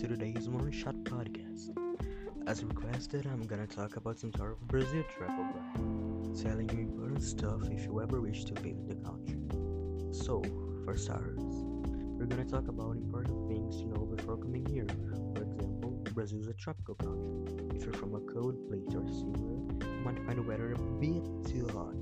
to today's One Shot podcast. As requested, I'm gonna talk about some sort of Brazil travel guide, telling you important stuff if you ever wish to visit the country. So, for starters, we're gonna talk about important things to know before coming here. For example, Brazil is a tropical country. If you're from a cold place or similar, you might find the weather a bit too hot,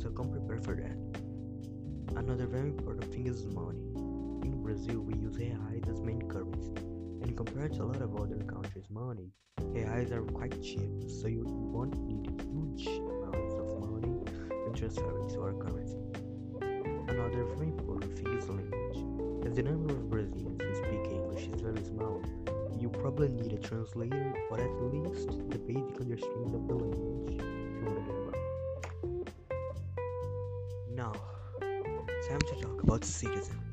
so come prepared for that. Another very important thing is money. In Brazil, we use reais as main currency, and compared to a lot of other countries' money, reais are quite cheap, so you won't need huge amounts of money when transferring to our currency. Another very important thing is language. As the number of Brazilians who speak English is very small, you probably need a translator or at least the basic understanding of the language you want to get. Now, time to talk about citizens.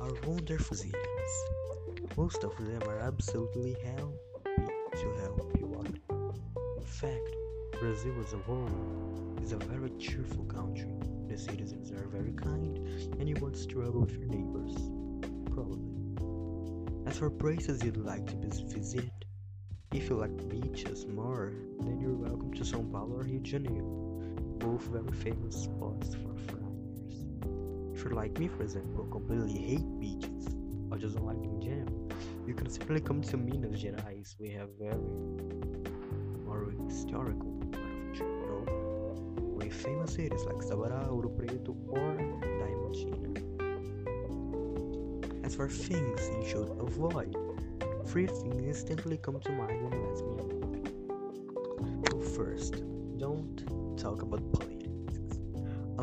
Our wonderful citizens. Most of them are absolutely happy to help you out. In fact, Brazil as a whole is a very cheerful country. The citizens are very kind and you won't struggle with your neighbors. Probably. As for places you'd like to visit, if you like beaches more, then you're welcome to São Paulo or Rio de Janeiro, both very famous spots for friars. If you're like me, for example, completely hate beaches or just don't like in general, you can simply come to Minas Gerais. We have very more historical Chile, you know, with famous cities like Sabará, Ouro Preto, or Diamantina. As for things you should avoid, three things instantly come to mind when you ask me about it. So first, don't talk about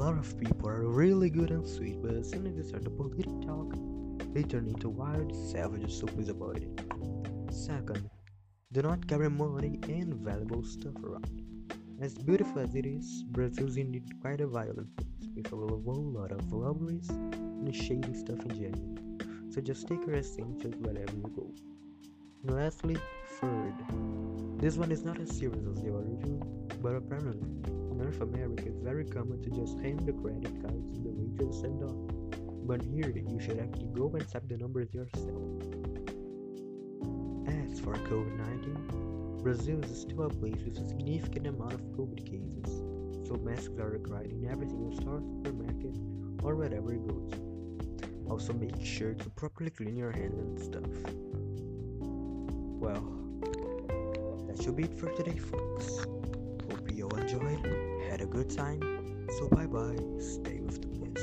lot of people are really good and sweet, but as soon as they start the political talk, they turn into wild savages, so please avoid it. Second, do not carry money and valuable stuff around. As beautiful as it is, Brazil is indeed quite a violent place, with a whole lot of robberies and shady stuff in general. So just take your essentials wherever you go. Lastly, third, this one is not as serious as the two, but apparently, in North America it's very common to just hand the credit cards to the waitress and on. But here, you should actually go and tap the numbers yourself. As for COVID 19, Brazil is still a place with a significant amount of COVID cases, so masks are required in every single store, supermarket, or wherever you go to. Also, make sure to properly clean your hands and stuff. Well, that should be it for today, folks. Hope you all enjoyed, had a good time. So, bye bye, stay with the bliss.